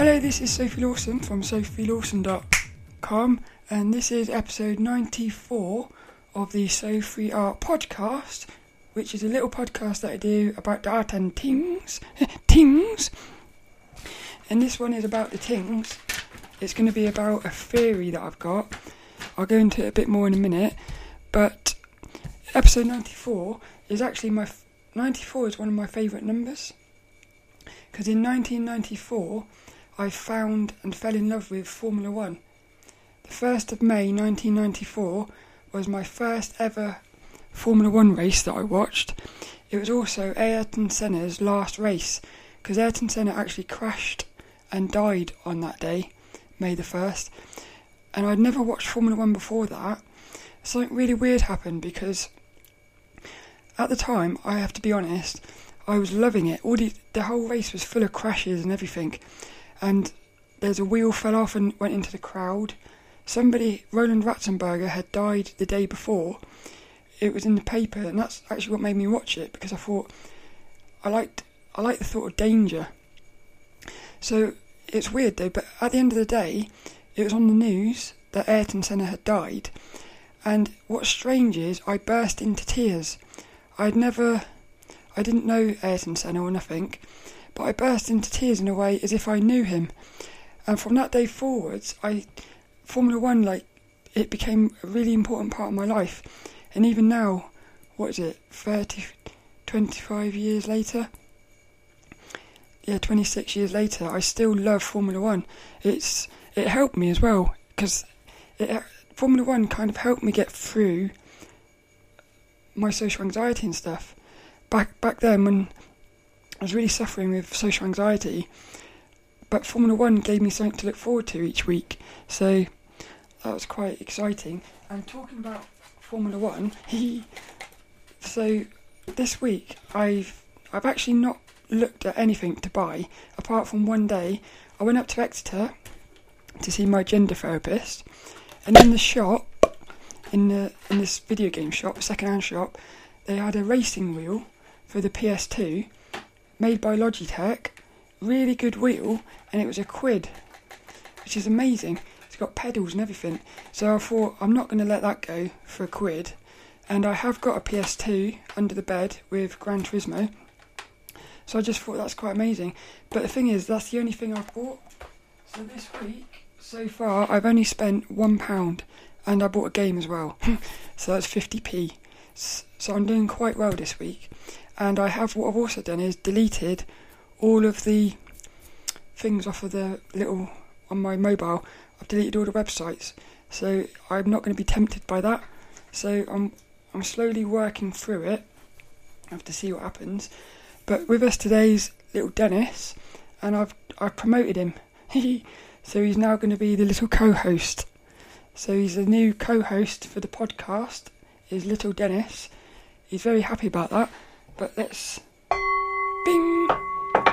Hello, this is Sophie Lawson from sophielawson.com, and this is episode 94 of the So Free Art podcast, which is a little podcast that I do about the art and things. things! And this one is about the things. It's going to be about a theory that I've got. I'll go into it a bit more in a minute, but episode 94 is actually my. F- 94 is one of my favourite numbers because in 1994 I found and fell in love with Formula One. The 1st of May 1994 was my first ever Formula One race that I watched. It was also Ayrton Senna's last race because Ayrton Senna actually crashed and died on that day, May the 1st. And I'd never watched Formula One before that. Something really weird happened because at the time, I have to be honest, I was loving it. All the, the whole race was full of crashes and everything. And there's a wheel fell off and went into the crowd. Somebody, Roland Ratzenberger, had died the day before. It was in the paper, and that's actually what made me watch it because I thought I liked I liked the thought of danger. So it's weird though, but at the end of the day, it was on the news that Ayrton Senna had died. And what's strange is I burst into tears. I'd never, I didn't know Ayrton Senna or nothing, but I burst into tears in a way as if I knew him. And from that day forwards, I, Formula One, like, it became a really important part of my life. And even now, what is it, 30, 25 years later? Yeah, 26 years later, I still love Formula One. It's, it helped me as well, because uh, Formula One kind of helped me get through my social anxiety and stuff. Back back then, when I was really suffering with social anxiety, but Formula One gave me something to look forward to each week, so that was quite exciting. And talking about Formula One, he so this week I've I've actually not looked at anything to buy apart from one day I went up to Exeter to see my gender therapist, and in the shop in the in this video game shop, second-hand shop, they had a racing wheel for the PS2 made by Logitech. Really good wheel, and it was a quid, which is amazing. It's got pedals and everything. So I thought I'm not going to let that go for a quid. And I have got a PS2 under the bed with Gran Turismo. So I just thought that's quite amazing. But the thing is, that's the only thing I've bought. So this week, so far, I've only spent one pound and I bought a game as well. so that's 50p. So I'm doing quite well this week. And I have what I've also done is deleted all of the things off of the little on my mobile. I've deleted all the websites. So I'm not going to be tempted by that. So I'm I'm slowly working through it. I have to see what happens. But with us today's little Dennis, and I've I've promoted him. so he's now going to be the little co-host so he's a new co-host for the podcast. Is Little Dennis. He's very happy about that. But let's, bing.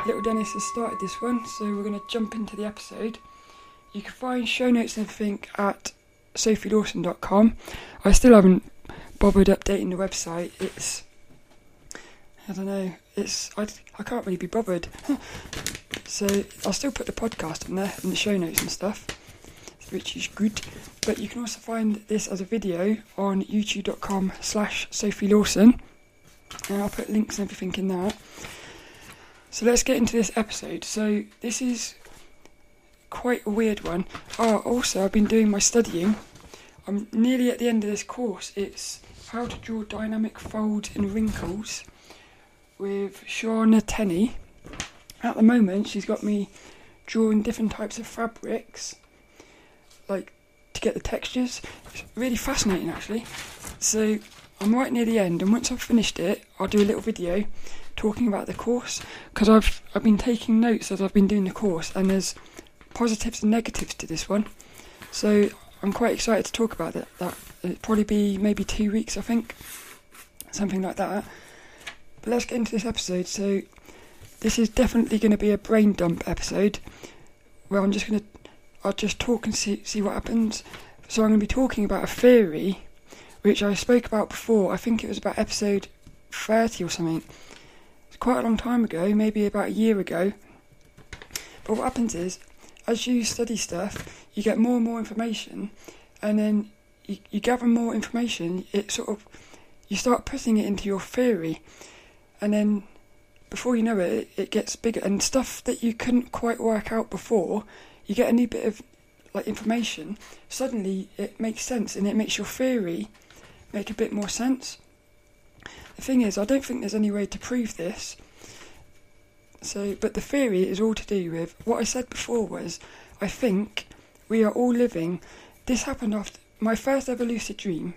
Little Dennis has started this one, so we're going to jump into the episode. You can find show notes and everything at sophielawson.com. I still haven't bothered updating the website. It's I don't know. It's I, I can't really be bothered. so I'll still put the podcast in there and the show notes and stuff which is good. But you can also find this as a video on youtube.com slash Sophie Lawson. And I'll put links and everything in there. So let's get into this episode. So this is quite a weird one. Oh, also I've been doing my studying. I'm nearly at the end of this course. It's how to draw dynamic folds and wrinkles with Shauna Tenney. At the moment, she's got me drawing different types of fabrics like to get the textures. It's really fascinating actually. So I'm right near the end, and once I've finished it, I'll do a little video talking about the course because I've I've been taking notes as I've been doing the course, and there's positives and negatives to this one. So I'm quite excited to talk about it. That it'll probably be maybe two weeks, I think, something like that. But let's get into this episode. So this is definitely going to be a brain dump episode where I'm just going to I'll just talk and see see what happens. So I'm going to be talking about a theory, which I spoke about before. I think it was about episode 30 or something. It's quite a long time ago, maybe about a year ago. But what happens is, as you study stuff, you get more and more information, and then you, you gather more information. It sort of you start putting it into your theory, and then before you know it, it, it gets bigger and stuff that you couldn't quite work out before. You get a new bit of like information. Suddenly, it makes sense, and it makes your theory make a bit more sense. The thing is, I don't think there's any way to prove this. So, but the theory is all to do with what I said before was I think we are all living. This happened after my first ever lucid dream.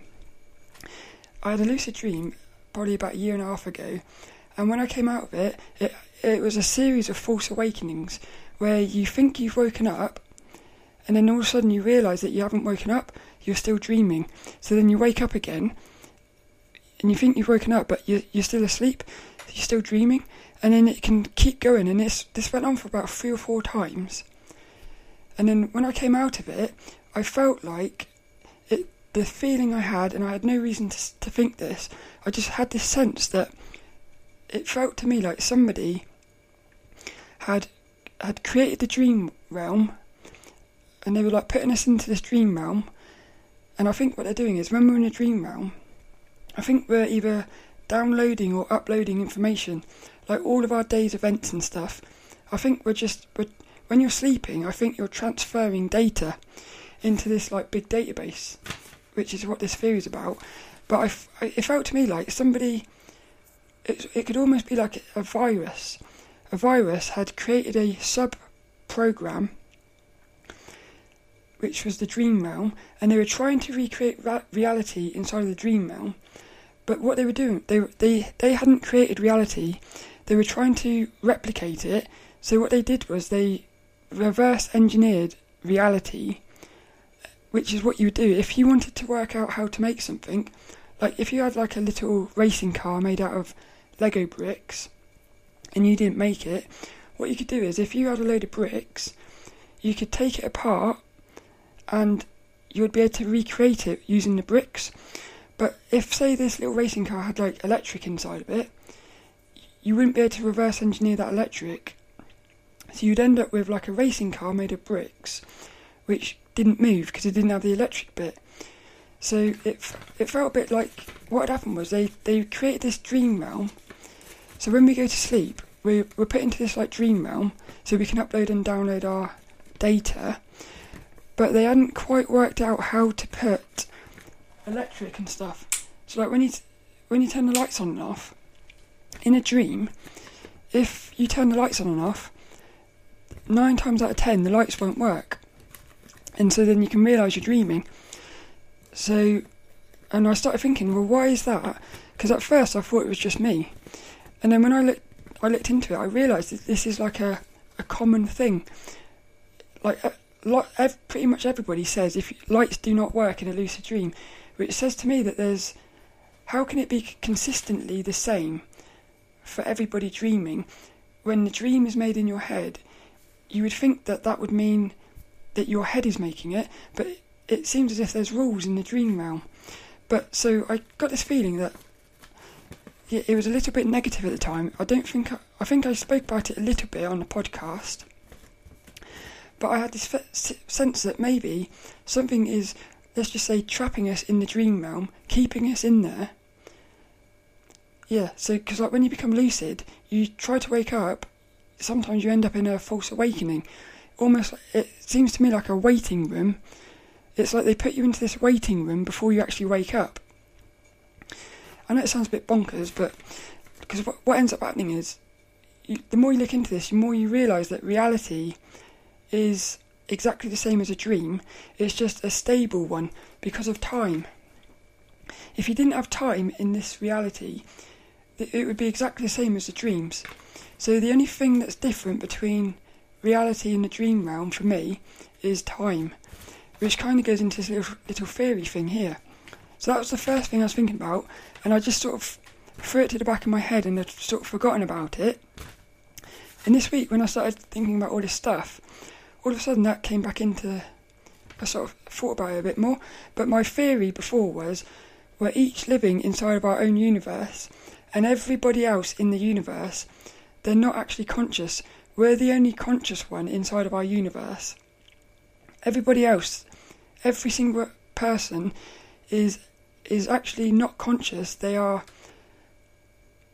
I had a lucid dream probably about a year and a half ago, and when I came out of it, it it was a series of false awakenings where you think you've woken up, and then all of a sudden you realise that you haven't woken up, you're still dreaming. So then you wake up again, and you think you've woken up, but you're, you're still asleep, you're still dreaming, and then it can keep going. And this this went on for about three or four times. And then when I came out of it, I felt like it, the feeling I had, and I had no reason to, to think this, I just had this sense that it felt to me like somebody had had created the dream realm and they were like putting us into this dream realm and I think what they're doing is when we're in a dream realm I think we're either downloading or uploading information like all of our day's events and stuff I think we're just we're, when you're sleeping I think you're transferring data into this like big database which is what this theory is about but I, it felt to me like somebody it, it could almost be like a virus. A virus had created a sub program, which was the dream realm, and they were trying to recreate ra- reality inside of the dream realm. But what they were doing, they they they hadn't created reality. They were trying to replicate it. So what they did was they reverse engineered reality, which is what you would do if you wanted to work out how to make something. Like if you had like a little racing car made out of Lego bricks and you didn't make it, what you could do is if you had a load of bricks, you could take it apart and you would be able to recreate it using the bricks. But if, say, this little racing car had like electric inside of it, you wouldn't be able to reverse engineer that electric. So you'd end up with like a racing car made of bricks, which didn't move because it didn't have the electric bit. So it it felt a bit like what had happened was they, they created this dream realm so when we go to sleep, we, we're put into this like dream realm so we can upload and download our data. But they hadn't quite worked out how to put electric and stuff. So like when you when you turn the lights on and off in a dream, if you turn the lights on and off, nine times out of ten the lights won't work, and so then you can realise you're dreaming. So, and I started thinking, well, why is that? Because at first I thought it was just me, and then when I looked, I looked into it, I realised that this is like a, a common thing. Like, uh, like pretty much everybody says if lights do not work in a lucid dream, which says to me that there's how can it be consistently the same for everybody dreaming when the dream is made in your head? You would think that that would mean that your head is making it, but it seems as if there's rules in the dream realm. But so I got this feeling that it was a little bit negative at the time. I don't think I, I think I spoke about it a little bit on the podcast, but I had this sense that maybe something is, let's just say, trapping us in the dream realm, keeping us in there. Yeah, so because like when you become lucid, you try to wake up. Sometimes you end up in a false awakening. Almost, it seems to me like a waiting room. It's like they put you into this waiting room before you actually wake up. I know it sounds a bit bonkers, but because what, what ends up happening is you, the more you look into this, the more you realise that reality is exactly the same as a dream. It's just a stable one because of time. If you didn't have time in this reality, it would be exactly the same as the dreams. So the only thing that's different between reality and the dream realm for me is time, which kind of goes into this little, little theory thing here. So that was the first thing I was thinking about, and I just sort of threw it to the back of my head and had sort of forgotten about it. And this week, when I started thinking about all this stuff, all of a sudden that came back into. I sort of thought about it a bit more. But my theory before was we're each living inside of our own universe, and everybody else in the universe, they're not actually conscious. we're the only conscious one inside of our universe. Everybody else, every single person, is is actually not conscious. They are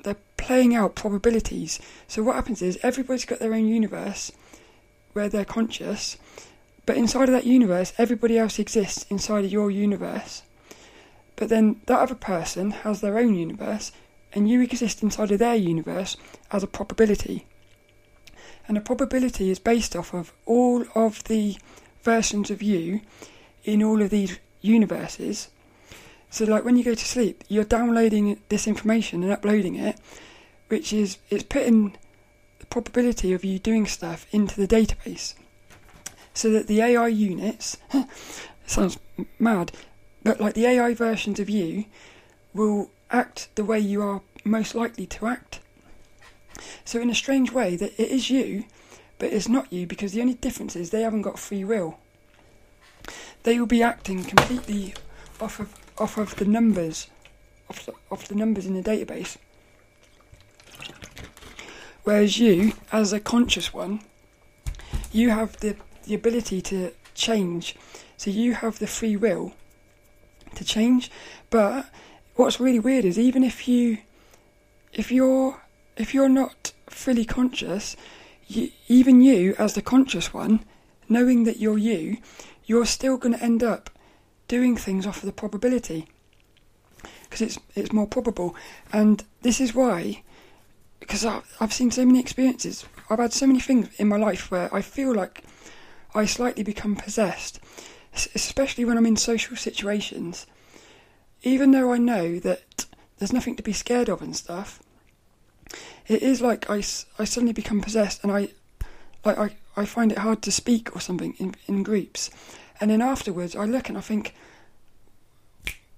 they're playing out probabilities. So what happens is everybody's got their own universe where they're conscious, but inside of that universe, everybody else exists inside of your universe. But then that other person has their own universe, and you exist inside of their universe as a probability. And a probability is based off of all of the versions of you in all of these universes. So, like when you go to sleep, you're downloading this information and uploading it, which is it's putting probability of you doing stuff into the database, so that the AI units sounds mad, but like the AI versions of you will act the way you are most likely to act. So, in a strange way, that it is you, but it's not you because the only difference is they haven't got free will. They will be acting completely off of off of the numbers, off the, off the numbers in the database. Whereas you, as a conscious one, you have the, the ability to change. So you have the free will to change. But what's really weird is even if you if you're if you're not fully conscious, you, even you as the conscious one, knowing that you're you, you're still going to end up doing things off of the probability because it's it's more probable. And this is why, because I've, seen so many experiences. I've had so many things in my life where I feel like I slightly become possessed, especially when I'm in social situations. Even though I know that there's nothing to be scared of and stuff, it is like I, I suddenly become possessed and I like I, I find it hard to speak or something in, in groups. And then afterwards I look and I think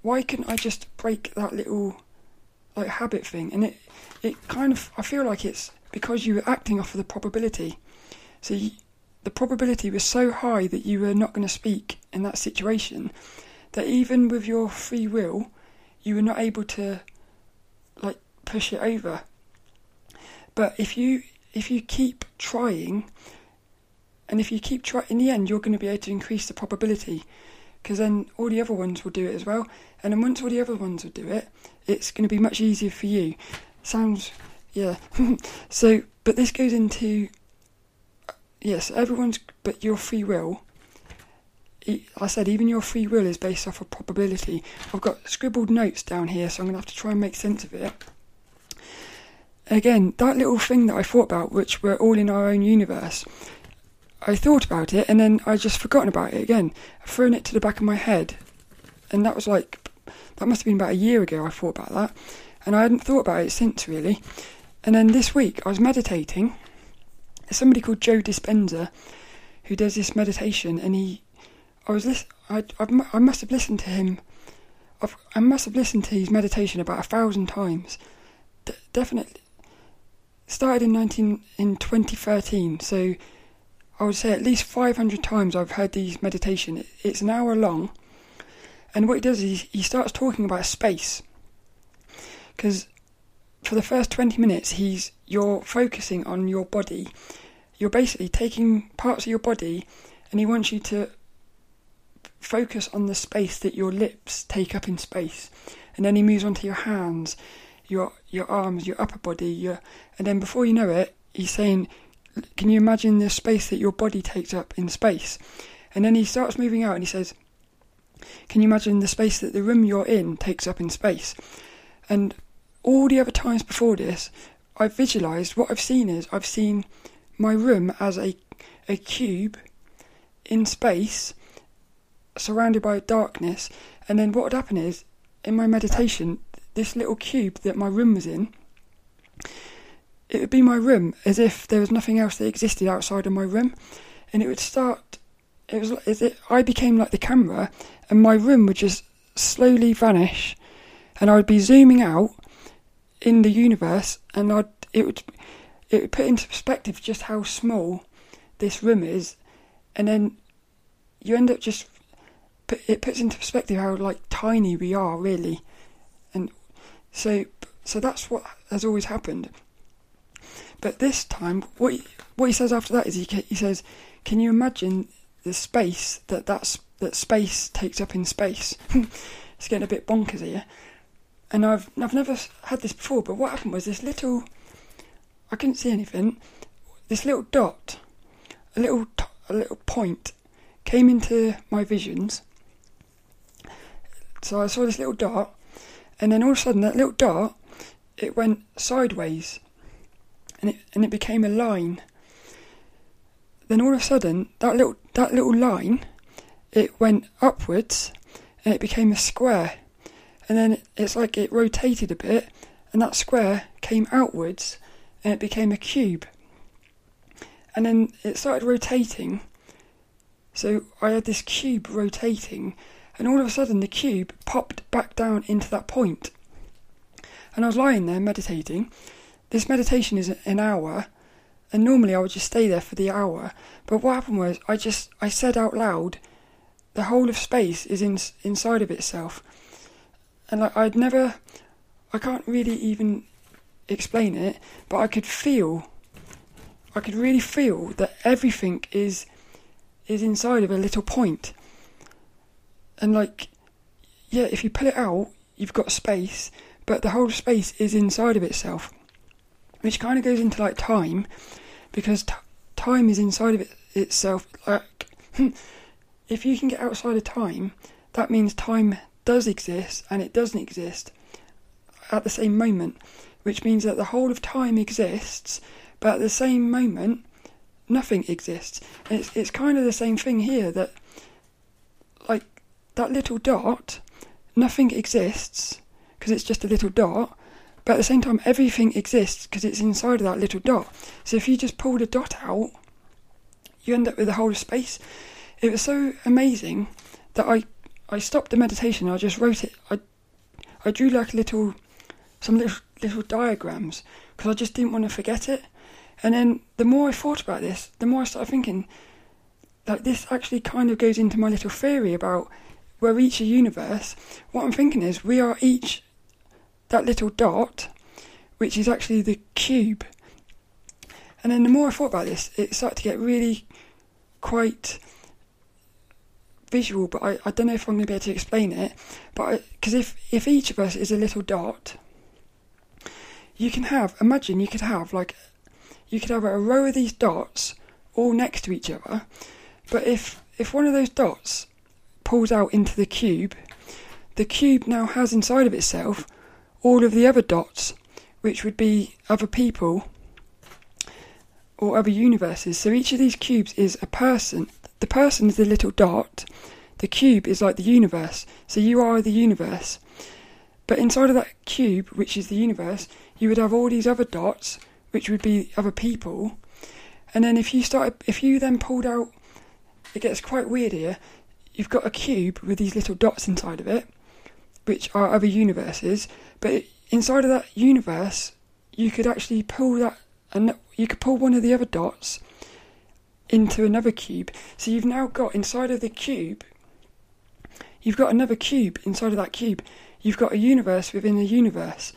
why couldn't I just break that little like habit thing? And it it kind of I feel like it's because you were acting off of the probability. So you, the probability was so high that you were not going to speak in that situation that even with your free will, you were not able to like push it over. But if you if you keep trying, and if you keep trying, in the end, you're going to be able to increase the probability, because then all the other ones will do it as well. And then once all the other ones will do it, it's going to be much easier for you. Sounds, yeah. so, but this goes into yes, everyone's, but your free will. I said even your free will is based off of probability. I've got scribbled notes down here, so I'm going to have to try and make sense of it again, that little thing that I thought about, which we're all in our own universe, I thought about it and then I just forgotten about it again. I've thrown it to the back of my head. And that was like, that must have been about a year ago I thought about that. And I hadn't thought about it since really. And then this week I was meditating. There's somebody called Joe Dispenza who does this meditation and he, I was listen, I, I, I must have listened to him. I've, I must have listened to his meditation about a thousand times. D- definitely started in 19 in 2013 so i would say at least 500 times i've heard these meditation. It's an hour long. And what he does is he starts talking about space. Because for the first 20 minutes he's you're focusing on your body. You're basically taking parts of your body and he wants you to focus on the space that your lips take up in space. And then he moves on to your hands your your arms, your upper body, your and then before you know it, he's saying, "Can you imagine the space that your body takes up in space?" And then he starts moving out and he says, "Can you imagine the space that the room you're in takes up in space?" And all the other times before this, I've visualized what I've seen is I've seen my room as a a cube in space surrounded by darkness and then what would happen is in my meditation this little cube that my room was in, it would be my room as if there was nothing else that existed outside of my room, and it would start. It was as I became like the camera, and my room would just slowly vanish, and I would be zooming out in the universe, and I'd it would it would put into perspective just how small this room is, and then you end up just it puts into perspective how like tiny we are really, and so, so that's what has always happened. But this time, what what he says after that is he he says, "Can you imagine the space that that's, that space takes up in space?" it's getting a bit bonkers here. And I've I've never had this before, but what happened was this little I couldn't see anything. This little dot, a little t- a little point, came into my visions. So I saw this little dot, and then all of a sudden that little dot, it went sideways, and it and it became a line. Then all of a sudden that little that little line, it went upwards, and it became a square, and then it's like it rotated a bit, and that square came outwards and it became a cube. And then it started rotating. So I had this cube rotating, and all of a sudden the cube popped back down into that point. And I was lying there meditating. This meditation is an hour, and normally I would just stay there for the hour. But what happened was I just I said out loud, the whole of space is in, inside of itself, and like I'd never, I can't really even explain it, but I could feel, I could really feel that everything is is inside of a little point. And like, yeah, if you pull it out, you've got space, but the whole space is inside of itself, which kind of goes into like time, because t- time is inside of it itself. Like, if you can get outside of time, that means time does exist and it doesn't exist at the same moment which means that the whole of time exists, but at the same moment, nothing exists. It's, it's kind of the same thing here that, like, that little dot, nothing exists because it's just a little dot, but at the same time, everything exists because it's inside of that little dot. So if you just pull the dot out, you end up with a whole space. It was so amazing that I I stopped the meditation. I just wrote it. I I drew like a little some little little diagrams because I just didn't want to forget it. And then the more I thought about this, the more I started thinking, like this actually kind of goes into my little theory about we're each a universe. What I'm thinking is we are each that little dot, which is actually the cube. And then the more I thought about this, it started to get really quite visual, but I, I don't know if I'm going to be able to explain it. But because if, if each of us is a little dot, you can have imagine you could have like you could have a row of these dots all next to each other but if if one of those dots pulls out into the cube the cube now has inside of itself all of the other dots which would be other people or other universes. So each of these cubes is a person. The person is the little dot. The cube is like the universe. So you are the universe. But inside of that cube which is the universe you would have all these other dots, which would be other people. And then if you started, if you then pulled out, it gets quite weird here. You've got a cube with these little dots inside of it, which are other universes. But inside of that universe, you could actually pull that, and you could pull one of the other dots into another cube. So you've now got inside of the cube, you've got another cube inside of that cube. You've got a universe within a universe.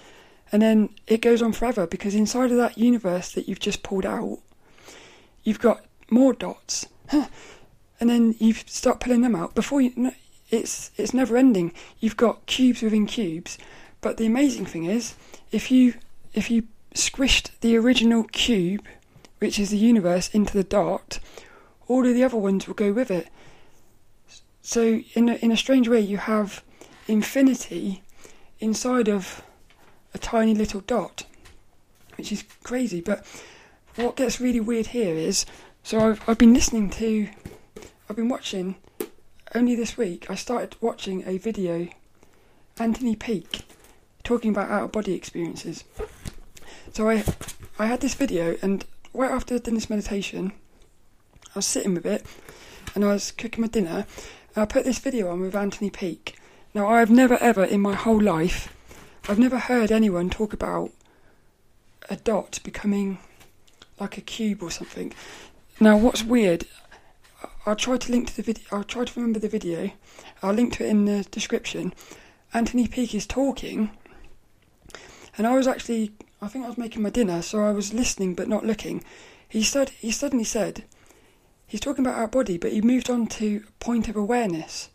And then it goes on forever because inside of that universe that you've just pulled out, you've got more dots. and then you start pulling them out before you. It's it's never ending. You've got cubes within cubes, but the amazing thing is, if you if you squished the original cube, which is the universe, into the dot, all of the other ones will go with it. So in a, in a strange way, you have infinity inside of a tiny little dot, which is crazy. But what gets really weird here is so I've, I've been listening to, I've been watching, only this week, I started watching a video, Anthony Peake, talking about out of body experiences. So I, I had this video, and right after I'd this meditation, I was sitting with it, and I was cooking my dinner, and I put this video on with Anthony Peake. Now, I've never ever in my whole life I've never heard anyone talk about a dot becoming like a cube or something. Now, what's weird, I'll try to link to the video, I'll try to remember the video, I'll link to it in the description. Anthony Peake is talking, and I was actually, I think I was making my dinner, so I was listening but not looking. he said he suddenly said he's talking about our body, but he moved on to point of awareness.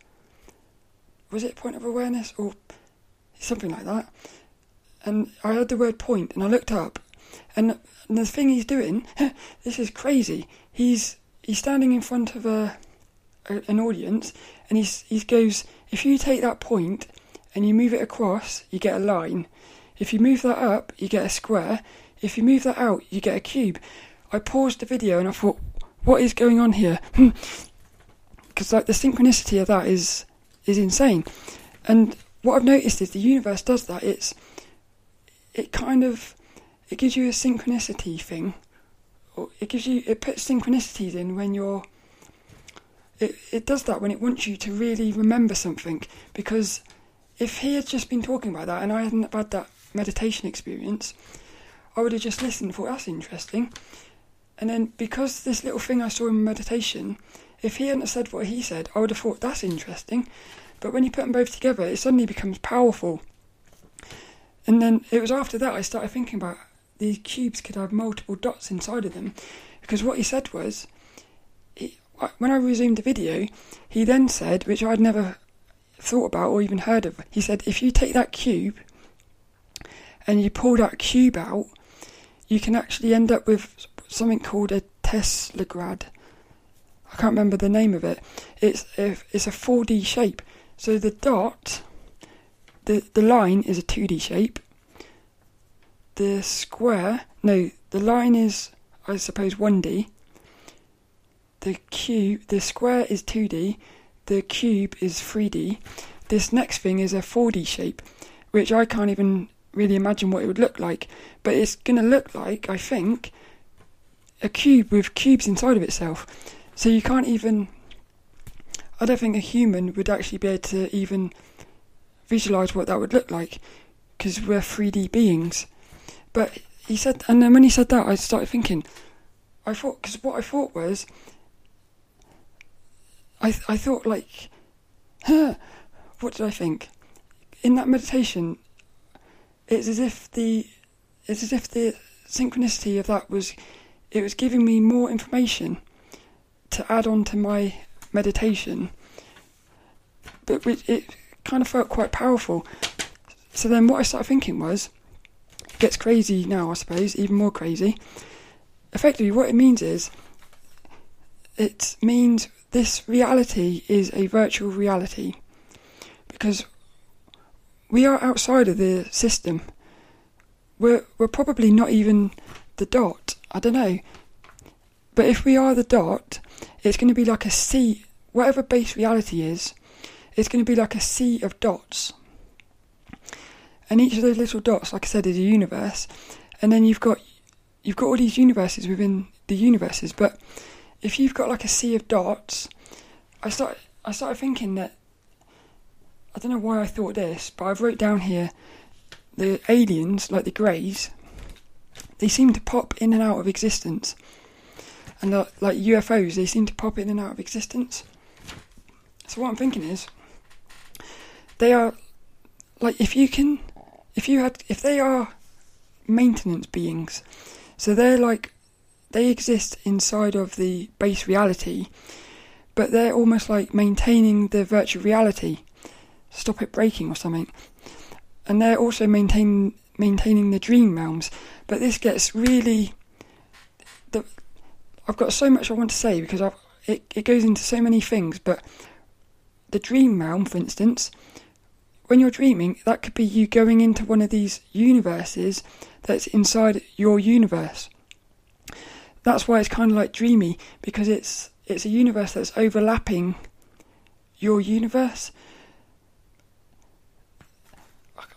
Was it point of awareness or something like that? And I heard the word point, and I looked up, and, and the thing he's doing, this is crazy. He's he's standing in front of a, a an audience, and he's he goes, if you take that point and you move it across, you get a line. If you move that up, you get a square. If you move that out, you get a cube. I paused the video and I thought, what is going on here? Because like the synchronicity of that is is insane. And what I've noticed is the universe does that. It's it kind of it gives you a synchronicity thing. It gives you it puts synchronicities in when you're it, it does that when it wants you to really remember something because if he had just been talking about that and I hadn't had that meditation experience, I would have just listened thought that's interesting. And then because this little thing I saw in meditation, if he hadn't said what he said, I would have thought that's interesting. But when you put them both together, it suddenly becomes powerful. And then it was after that I started thinking about these cubes could have multiple dots inside of them. Because what he said was, he, when I resumed the video, he then said, which I'd never thought about or even heard of, he said, if you take that cube and you pull that cube out, you can actually end up with something called a tesseract. I can't remember the name of it. It's a, it's a 4D shape. So the dot, the the line is a 2D shape. The square, no, the line is I suppose 1D. The cube, the square is 2D. The cube is 3D. This next thing is a 4D shape, which I can't even really imagine what it would look like. But it's going to look like, I think, a cube with cubes inside of itself. So you can't even. I don't think a human would actually be able to even visualize what that would look like because we're 3D beings. But he said, and then when he said that, I started thinking. I thought, because what I thought was, I I thought like, huh, what did I think? In that meditation, it's as if the, it's as if the synchronicity of that was it was giving me more information to add on to my meditation, but it kind of felt quite powerful. So then, what I started thinking was, gets crazy now, I suppose, even more crazy. Effectively, what it means is, it means this reality is a virtual reality because we are outside of the system. We're we're probably not even the dot. I don't know. But if we are the dot, it's going to be like a sea. Whatever base reality is, it's going to be like a sea of dots. And each of those little dots, like I said, is a universe. And then you've got you've got all these universes within the universes. But if you've got like a sea of dots, I start I started thinking that I don't know why I thought this, but I've wrote down here the aliens, like the greys, they seem to pop in and out of existence. And like UFOs, they seem to pop in and out of existence. So what I'm thinking is, they are like if you can, if you had, if they are maintenance beings, so they're like they exist inside of the base reality, but they're almost like maintaining the virtual reality, stop it breaking or something, and they're also maintaining maintaining the dream realms. But this gets really. The, I've got so much I want to say because I've, it, it goes into so many things, but the dream realm, for instance, when you're dreaming, that could be you going into one of these universes that's inside your universe. That's why it's kind of like dreamy because it's it's a universe that's overlapping your universe.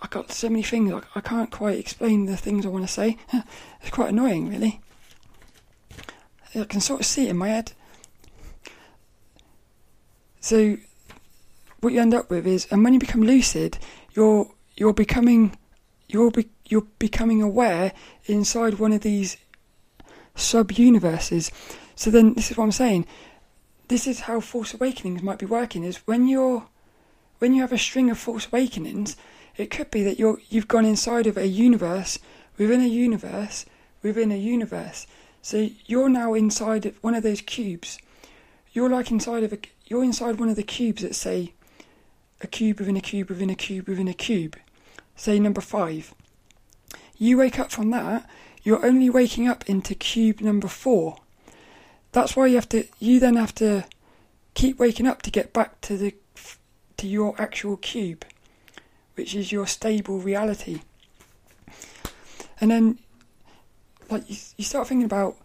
I got so many things, I, I can't quite explain the things I want to say. it's quite annoying, really. I can sort of see it in my head. So, what you end up with is, and when you become lucid, you're you're becoming you're be, you're becoming aware inside one of these sub universes. So then, this is what I'm saying. This is how false Awakenings might be working. Is when you're when you have a string of false Awakenings, it could be that you're you've gone inside of a universe within a universe within a universe. So you're now inside of one of those cubes. You're like inside of a. You're inside one of the cubes that say a cube within a cube within a cube within a cube. Say number five. You wake up from that. You're only waking up into cube number four. That's why you have to. You then have to keep waking up to get back to the to your actual cube, which is your stable reality. And then, like you, you start thinking about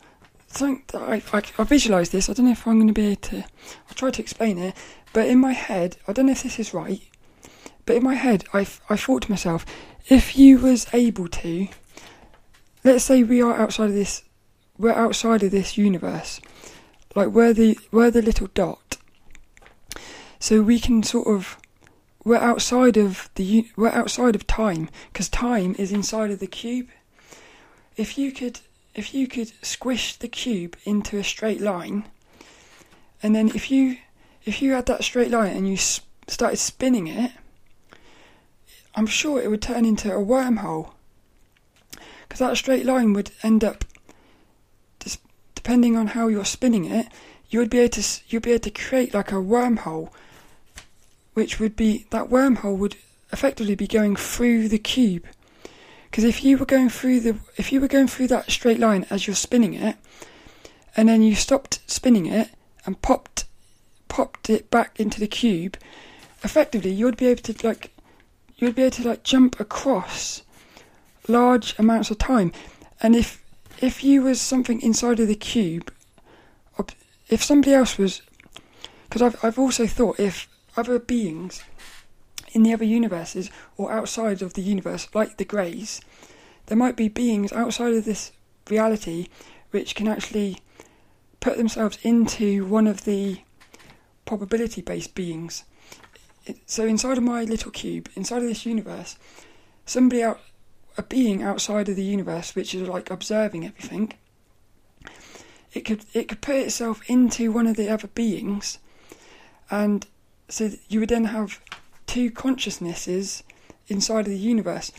something that I, I, I visualize this. I don't know if I'm going to be able to. I'll try to explain it, but in my head, I don't know if this is right. But in my head, I, I thought to myself, if you was able to, let's say we are outside of this, we're outside of this universe, like we're the we're the little dot, so we can sort of we're outside of the we're outside of time because time is inside of the cube. If you could if you could squish the cube into a straight line, and then if you if you had that straight line and you started spinning it, I'm sure it would turn into a wormhole. Because that straight line would end up, just depending on how you're spinning it, you would be able to you'd be able to create like a wormhole which would be that wormhole would effectively be going through the cube. Because if you were going through the if you were going through that straight line as you're spinning it, and then you stopped spinning it and popped popped it back into the cube, effectively you'd be able to like you'd be able to like jump across large amounts of time. And if if you was something inside of the cube, if somebody else was, because I've I've also thought if other beings in the other universes or outside of the universe, like the Greys, there might be beings outside of this reality which can actually put themselves into one of the probability based beings. so inside of my little cube, inside of this universe, somebody out, a being outside of the universe, which is like observing everything, it could it could put itself into one of the other beings, and so you would then have two consciousnesses inside of the universe.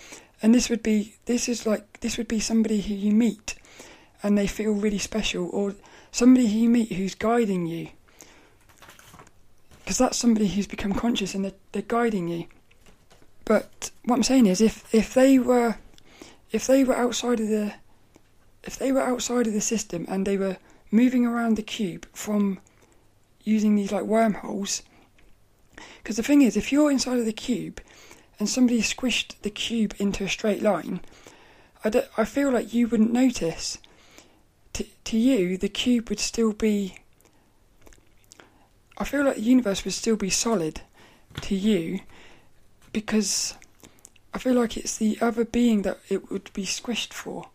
And this would be this is like this would be somebody who you meet and they feel really special or somebody who you meet who's guiding you. Because that's somebody who's become conscious and they're, they're guiding you. But what i'm saying is if if they were if they were outside of the if they were outside of the system and they were moving around the cube from using these like wormholes because the thing is, if you're inside of the cube and somebody squished the cube into a straight line, I I feel like you wouldn't notice. To, to you, the cube would still be. I feel like the universe would still be solid to you because I feel like it's the other being that it would be squished for.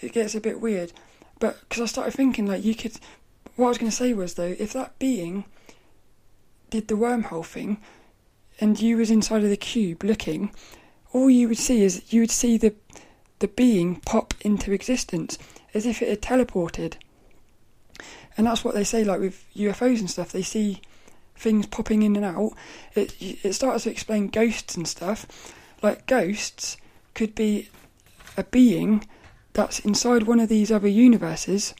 It gets a bit weird. But because I started thinking, like, you could. What I was going to say was, though, if that being did the wormhole thing and you was inside of the cube looking, all you would see is you would see the the being pop into existence as if it had teleported. And that's what they say, like with UFOs and stuff. They see things popping in and out. It it starts to explain ghosts and stuff. Like ghosts could be a being that's inside one of these other universes.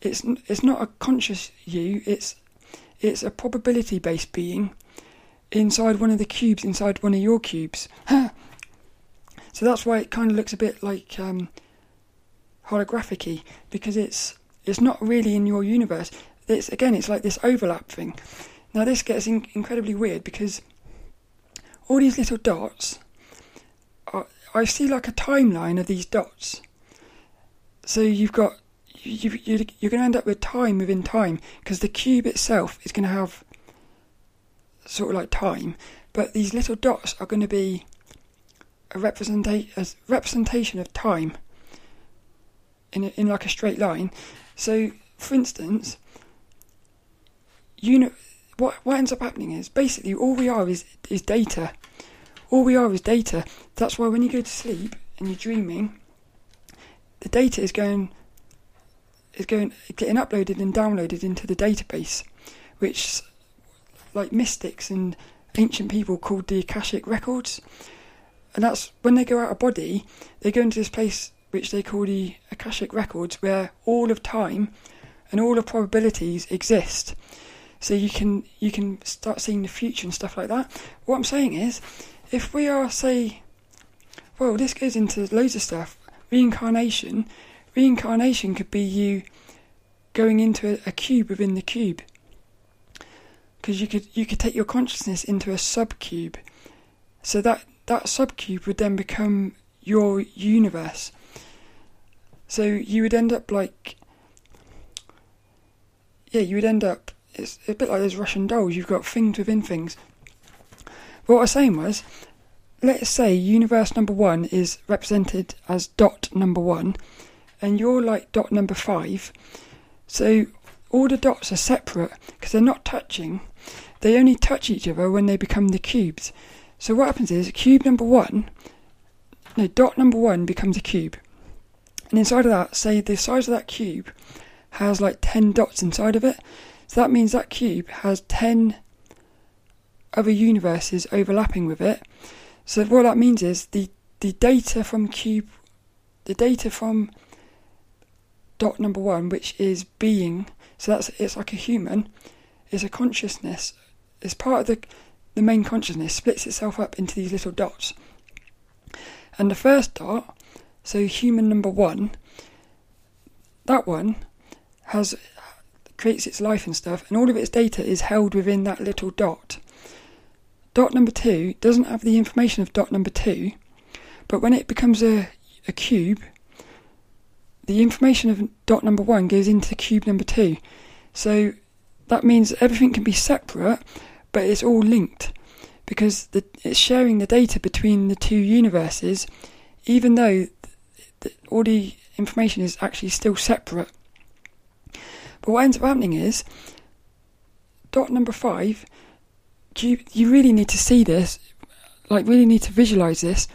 It's it's not a conscious you. It's it's a probability based being inside one of the cubes, inside one of your cubes. so that's why it kind of looks a bit like um, holographic because it's it's not really in your universe. It's again, it's like this overlap thing. Now this gets in- incredibly weird because all these little dots, are, I see like a timeline of these dots. So you've got you, you, you're going to end up with time within time because the cube itself is going to have sort of like time, but these little dots are going to be a, a representation of time in a, in like a straight line. So, for instance, you know what what ends up happening is basically all we are is is data. All we are is data. That's why when you go to sleep and you're dreaming, the data is going is going getting uploaded and downloaded into the database, which like mystics and ancient people called the Akashic records. And that's when they go out of body, they go into this place which they call the Akashic Records, where all of time and all of probabilities exist. So you can you can start seeing the future and stuff like that. What I'm saying is, if we are say, well, this goes into loads of stuff. Reincarnation, reincarnation could be you going into a, a cube within the cube. Because you could you could take your consciousness into a subcube, so that that subcube would then become your universe. So you would end up like, yeah, you would end up. It's a bit like those Russian dolls. You've got things within things. What I was saying was, let's say universe number one is represented as dot number one, and you're like dot number five. So all the dots are separate because they're not touching. They only touch each other when they become the cubes. So what happens is cube number one, no, dot number one becomes a cube. And inside of that, say the size of that cube has like 10 dots inside of it. So that means that cube has 10 other universes overlapping with it. So what that means is the, the data from cube, the data from dot number one, which is being, so that's it's like a human, is a consciousness. It's part of the the main consciousness splits itself up into these little dots. And the first dot, so human number one, that one has creates its life and stuff, and all of its data is held within that little dot. Dot number two doesn't have the information of dot number two, but when it becomes a, a cube, the information of dot number one goes into cube number two. So that means everything can be separate, but it's all linked because the, it's sharing the data between the two universes, even though the, all the information is actually still separate. But what ends up happening is dot number five. You you really need to see this, like really need to visualize this,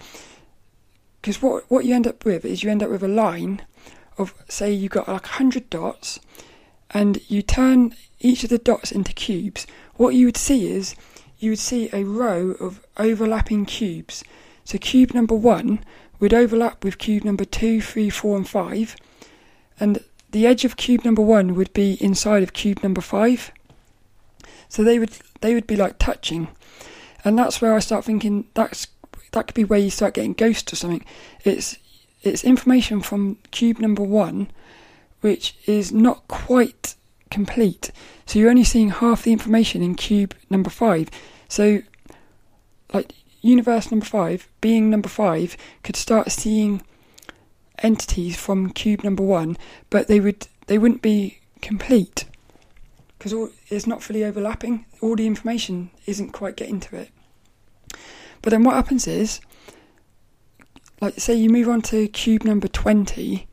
because what what you end up with is you end up with a line of say you got like hundred dots, and you turn each of the dots into cubes. What you would see is you would see a row of overlapping cubes. So cube number one would overlap with cube number two, three, four, and five, and the edge of cube number one would be inside of cube number five. So they would they would be like touching, and that's where I start thinking that's that could be where you start getting ghosts or something. It's it's information from cube number one, which is not quite complete. So you're only seeing half the information in cube number five. So, like universe number five, being number five, could start seeing entities from cube number one, but they would they wouldn't be complete because it's not fully overlapping. All the information isn't quite getting to it. But then what happens is like say you move on to cube number 20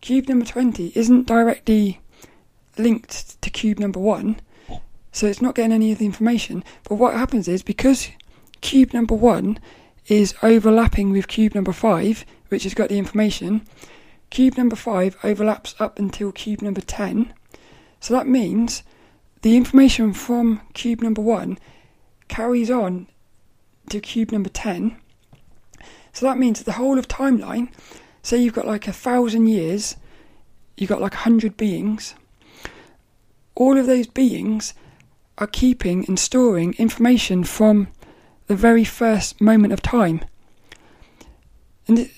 cube number 20 isn't directly linked to cube number 1 so it's not getting any of the information. But what happens is because cube number 1 is overlapping with cube number 5 which has got the information cube number 5 overlaps up until cube number 10 so that means the information from cube number 1 carries on to cube number 10 so that means the whole of timeline, say you've got like a thousand years, you've got like a hundred beings, all of those beings are keeping and storing information from the very first moment of time. And it,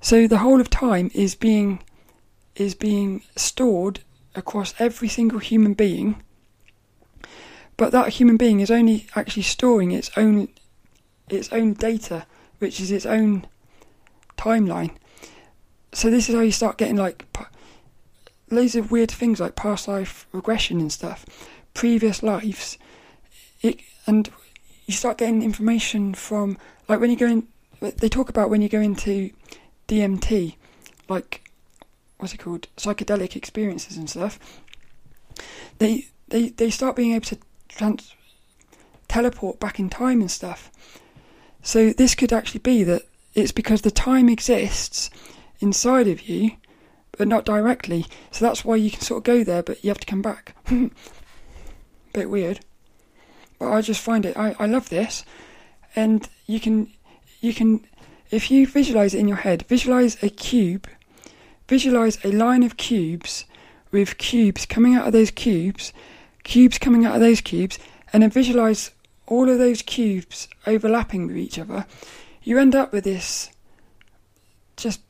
so the whole of time is being is being stored across every single human being. But that human being is only actually storing its own its own data which is its own timeline. So this is how you start getting like loads of weird things like past life regression and stuff, previous lives, it, and you start getting information from like when you go in. They talk about when you go into DMT, like what's it called, psychedelic experiences and stuff. They they they start being able to trans- teleport back in time and stuff. So this could actually be that it's because the time exists inside of you, but not directly. So that's why you can sort of go there, but you have to come back. Bit weird, but I just find it. I, I love this, and you can you can if you visualize it in your head, visualize a cube, visualize a line of cubes with cubes coming out of those cubes, cubes coming out of those cubes, and then visualize all of those cubes overlapping with each other, you end up with this just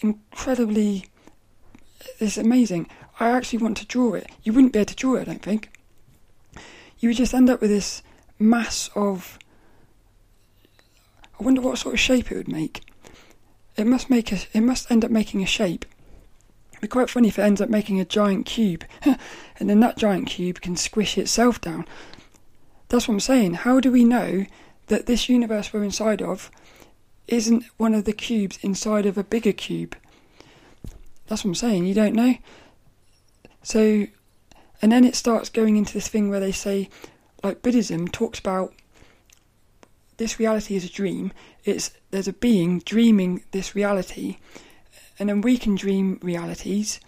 incredibly. It's amazing. I actually want to draw it. You wouldn't be able to draw it, I don't think. You would just end up with this mass of. I wonder what sort of shape it would make. It must make a. It must end up making a shape. It'd be quite funny if it ends up making a giant cube, and then that giant cube can squish itself down. That's what I'm saying. How do we know that this universe we're inside of isn't one of the cubes inside of a bigger cube? That's what I'm saying. You don't know. So, and then it starts going into this thing where they say, like Buddhism talks about this reality is a dream. It's there's a being dreaming this reality, and then we can dream realities.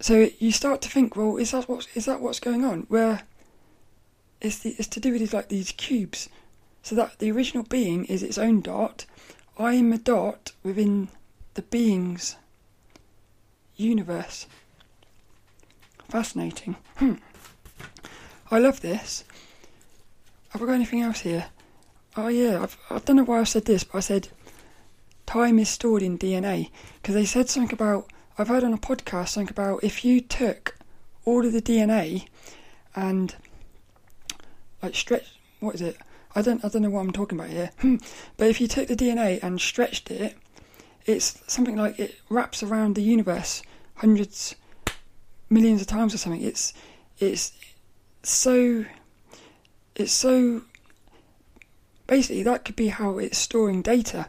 So you start to think, well, is that what is that what's going on? Where it's, the, it's to do with these, like these cubes. So that the original being is its own dot. I am a dot within the being's universe. Fascinating. Hmm. I love this. Have I got anything else here? Oh yeah, I've, I don't know why I said this, but I said time is stored in DNA because they said something about. I've heard on a podcast something about if you took all of the DNA and like stretch. What is it? I don't. I don't know what I'm talking about here. Hmm. but if you took the DNA and stretched it, it's something like it wraps around the universe hundreds, millions of times or something. It's it's so. It's so. Basically, that could be how it's storing data.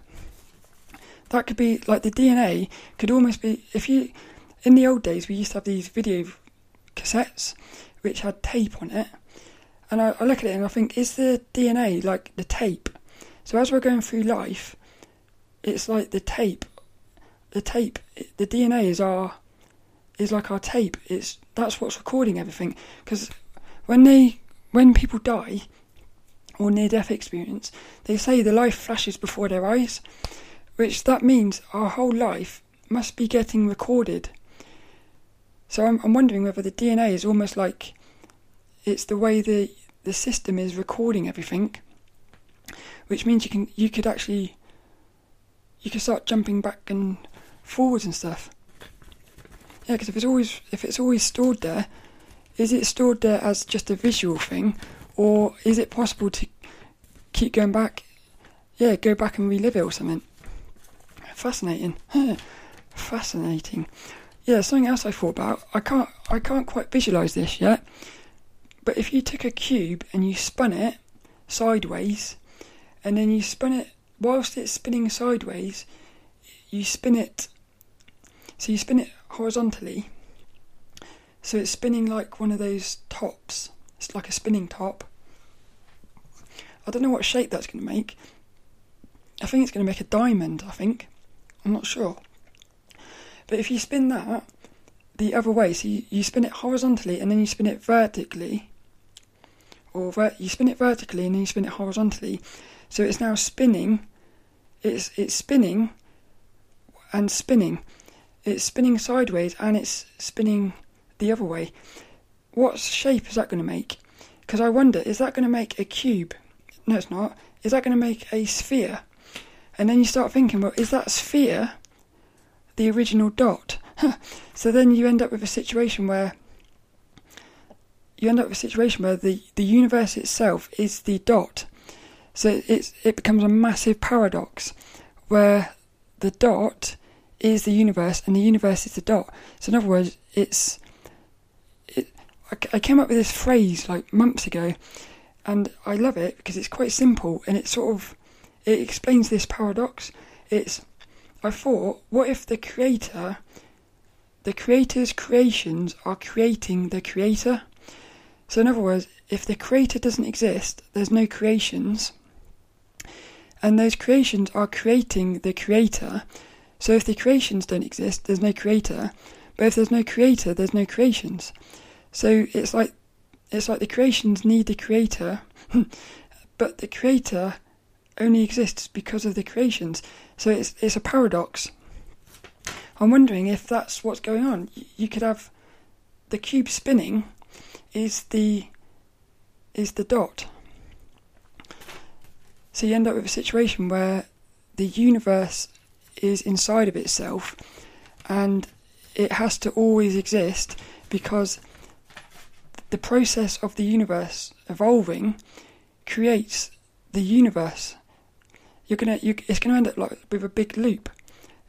That could be like the DNA could almost be if you. In the old days, we used to have these video cassettes which had tape on it and I, I look at it and I think, is the DNA like the tape? So as we're going through life, it's like the tape. The tape, the DNA is our, is like our tape. It's that's what's recording everything. Because when they, when people die, or near-death experience, they say the life flashes before their eyes, which that means our whole life must be getting recorded. So I'm, I'm wondering whether the DNA is almost like it's the way the the system is recording everything, which means you can you could actually you can start jumping back and forwards and stuff. Yeah, because if it's always if it's always stored there, is it stored there as just a visual thing, or is it possible to keep going back? Yeah, go back and relive it or something. Fascinating, fascinating. Yeah, something else I thought about. I can't I can't quite visualize this yet. But if you took a cube and you spun it sideways, and then you spun it whilst it's spinning sideways, you spin it. So you spin it horizontally. So it's spinning like one of those tops. It's like a spinning top. I don't know what shape that's going to make. I think it's going to make a diamond, I think. I'm not sure. But if you spin that the other way, so you, you spin it horizontally and then you spin it vertically, or ver- you spin it vertically and then you spin it horizontally. So it's now spinning. It's it's spinning and spinning. It's spinning sideways and it's spinning the other way. What shape is that going to make? Because I wonder, is that going to make a cube? No, it's not. Is that going to make a sphere? And then you start thinking, well, is that sphere the original dot? So then you end up with a situation where you end up with a situation where the, the universe itself is the dot. So it's it becomes a massive paradox where the dot is the universe and the universe is the dot. So in other words, it's it. I, I came up with this phrase like months ago, and I love it because it's quite simple and it sort of it explains this paradox. It's I thought, what if the creator, the creator's creations are creating the creator? So, in other words, if the creator doesn't exist, there's no creations. And those creations are creating the creator. So, if the creations don't exist, there's no creator. But if there's no creator, there's no creations. So it's like it's like the creations need the creator, but the creator only exists because of the creations. So it's it's a paradox. I'm wondering if that's what's going on. You could have the cube spinning is the is the dot. So you end up with a situation where the universe is inside of itself and it has to always exist because the process of the universe evolving creates the universe. You're gonna, you, it's gonna end up like with a big loop,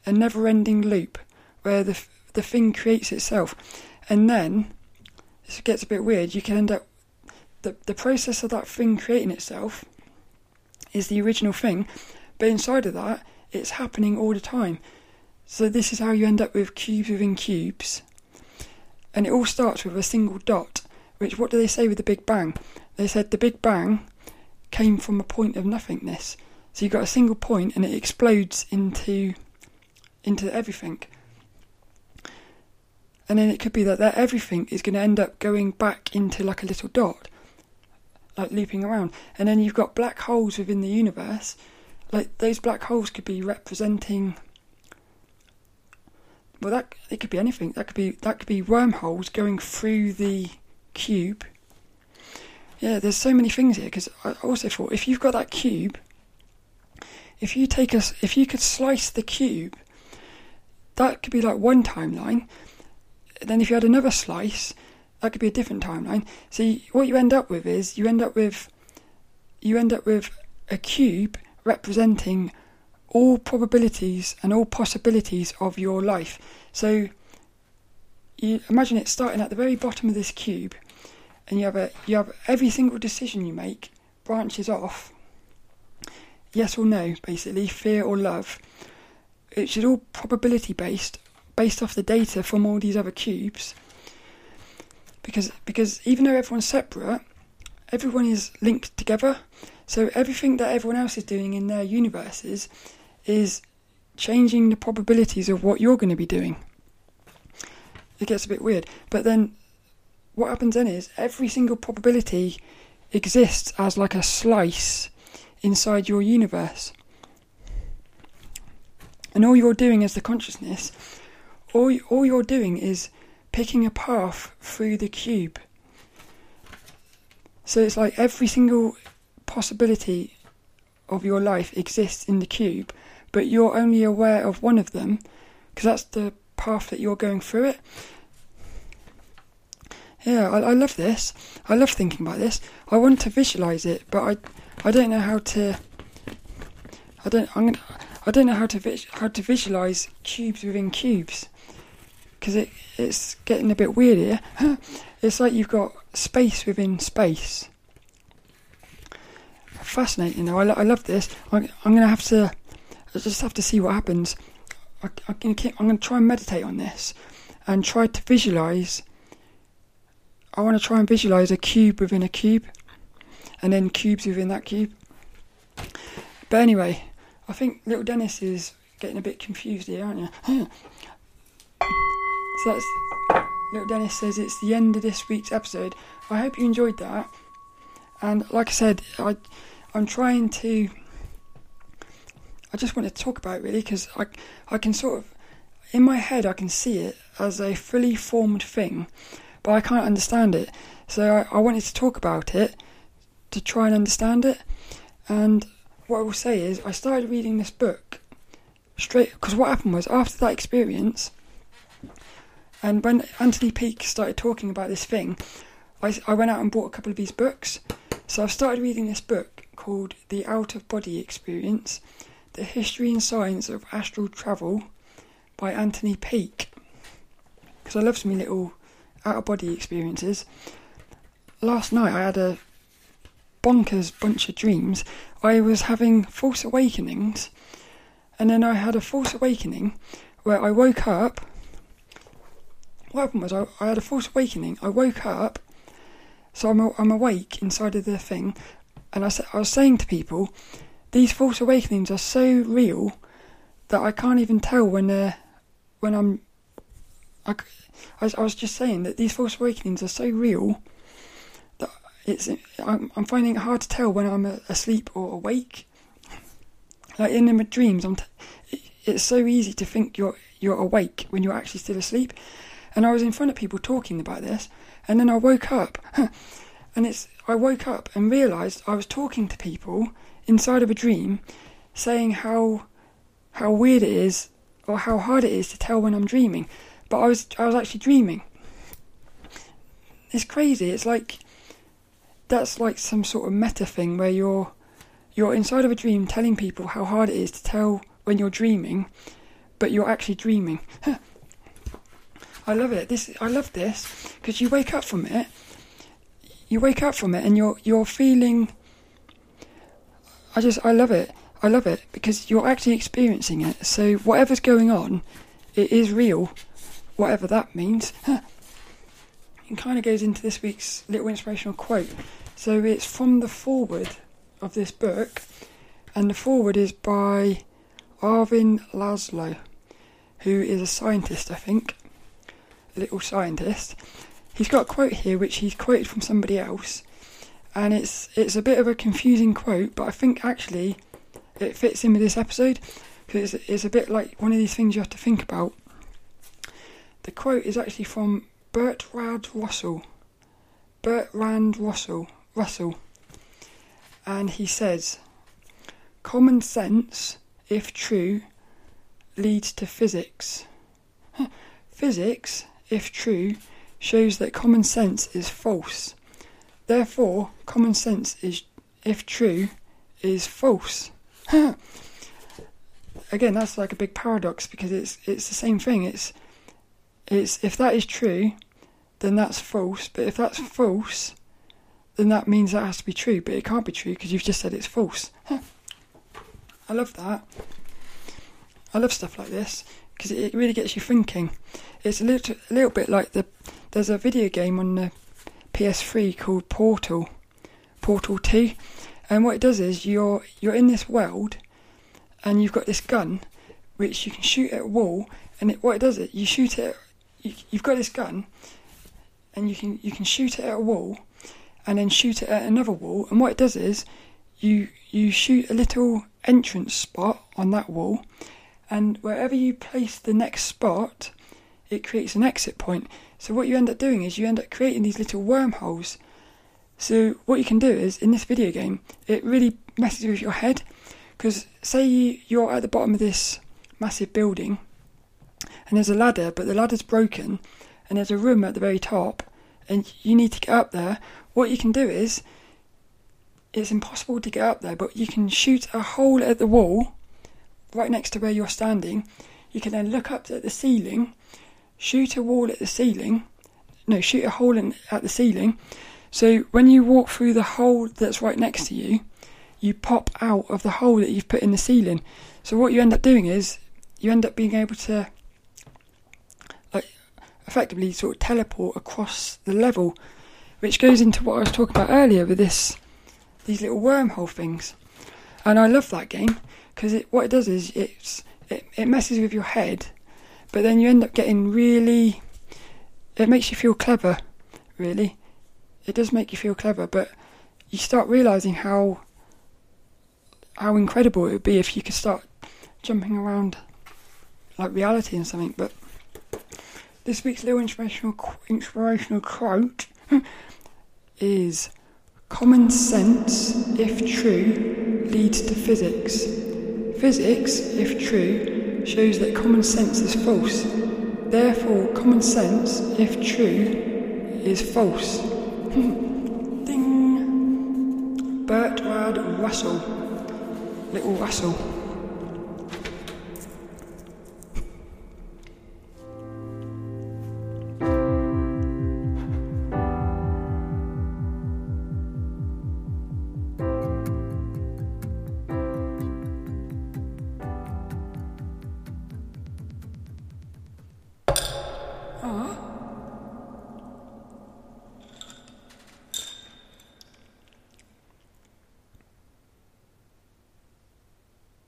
a never-ending loop, where the the thing creates itself, and then this gets a bit weird. You can end up the the process of that thing creating itself is the original thing, but inside of that, it's happening all the time. So this is how you end up with cubes within cubes, and it all starts with a single dot. Which what do they say with the Big Bang? They said the Big Bang came from a point of nothingness. So you've got a single point and it explodes into into everything. And then it could be that, that everything is going to end up going back into like a little dot, like looping around. And then you've got black holes within the universe. Like those black holes could be representing. Well, that it could be anything. That could be that could be wormholes going through the cube yeah, there's so many things here because I also thought if you've got that cube, if you take us, if you could slice the cube, that could be like one timeline. Then if you had another slice, that could be a different timeline. So what you end up with is you end up with you end up with a cube representing all probabilities and all possibilities of your life. So you imagine it starting at the very bottom of this cube and you have a you have every single decision you make branches off yes or no basically fear or love it should all probability based based off the data from all these other cubes. Because because even though everyone's separate everyone is linked together. So everything that everyone else is doing in their universes is changing the probabilities of what you're going to be doing. It gets a bit weird. But then what happens then is every single probability exists as like a slice inside your universe. And all you're doing as the consciousness, all, all you're doing is picking a path through the cube. So it's like every single possibility of your life exists in the cube, but you're only aware of one of them because that's the path that you're going through it. Yeah, I, I love this. I love thinking about this. I want to visualize it, but I, I don't know how to. I don't. I'm gonna. I don't know how to how to visualize cubes within cubes, because it it's getting a bit weird here. it's like you've got space within space. Fascinating though. I, lo- I love this. I, I'm gonna have to. I just have to see what happens. I, keep, I'm gonna try and meditate on this, and try to visualize I want to try and visualize a cube within a cube, and then cubes within that cube. But anyway, I think little Dennis is getting a bit confused here, aren't you? so that's little Dennis says it's the end of this week's episode. I hope you enjoyed that. And like I said, I I'm trying to. I just want to talk about it really because I I can sort of in my head I can see it as a fully formed thing but I can't understand it. So I, I wanted to talk about it to try and understand it. And what I will say is, I started reading this book straight because what happened was after that experience, and when Anthony Peake started talking about this thing, I, I went out and bought a couple of these books. So I've started reading this book called The Out of Body Experience The History and Science of Astral Travel by Anthony Peake. Because I love some little out of body experiences. Last night I had a bonkers bunch of dreams. I was having false awakenings, and then I had a false awakening where I woke up. What happened was I, I had a false awakening. I woke up, so I'm, I'm awake inside of the thing, and I, said I was saying to people, these false awakenings are so real that I can't even tell when they're when I'm. I, I was, just saying that these false awakenings are so real it's I'm, I'm finding it hard to tell when I'm asleep or awake. Like in my dreams, I'm t- it's so easy to think you're you're awake when you're actually still asleep. And I was in front of people talking about this, and then I woke up, and it's I woke up and realised I was talking to people inside of a dream, saying how how weird it is or how hard it is to tell when I'm dreaming. But I was I was actually dreaming. It's crazy. It's like that's like some sort of meta thing where you're you're inside of a dream telling people how hard it is to tell when you're dreaming, but you're actually dreaming. I love it. This I love this because you wake up from it. You wake up from it and you're you're feeling. I just I love it. I love it because you're actually experiencing it. So whatever's going on, it is real, whatever that means. it kind of goes into this week's little inspirational quote. So it's from the foreword of this book, and the foreword is by Ervin Laszlo, who is a scientist, I think, a little scientist. He's got a quote here which he's quoted from somebody else, and it's it's a bit of a confusing quote, but I think actually it fits in with this episode because it's, it's a bit like one of these things you have to think about. The quote is actually from Bertrand Russell. Bertrand Russell. Russell. And he says, Common sense, if true, leads to physics. physics, if true, shows that common sense is false. Therefore, common sense is, if true, is false. Again, that's like a big paradox because it's it's the same thing. It's it's if that is true, then that's false. But if that's false, then that means that has to be true. But it can't be true because you've just said it's false. I love that. I love stuff like this because it really gets you thinking. It's a little a little bit like the there's a video game on the PS3 called Portal, Portal Two, and what it does is you're you're in this world, and you've got this gun, which you can shoot at a wall. And it, what it does is you shoot it. You, you've got this gun, and you can you can shoot it at a wall, and then shoot it at another wall. And what it does is you you shoot a little entrance spot on that wall, and wherever you place the next spot, it creates an exit point. So what you end up doing is you end up creating these little wormholes so what you can do is in this video game, it really messes with your head because say you, are at the bottom of this massive building and there's a ladder, but the ladder's broken and there's a room at the very top and you need to get up there. What you can do is it's impossible to get up there, but you can shoot a hole at the wall right next to where you're standing. You can then look up at the ceiling, shoot a wall at the ceiling, no, shoot a hole in, at the ceiling, so when you walk through the hole that's right next to you, you pop out of the hole that you've put in the ceiling. So what you end up doing is you end up being able to like effectively sort of teleport across the level, which goes into what I was talking about earlier with this these little wormhole things. And I love that game because what it does is it's it, it messes with your head, but then you end up getting really it makes you feel clever, really it does make you feel clever, but you start realizing how how incredible it would be if you could start jumping around like reality and something. But this week's little inspirational inspirational quote is common sense, if true, leads to physics. Physics, if true, shows that common sense is false. Therefore, common sense, if true, is false. Ding! Bertrand Russell. Little Russell.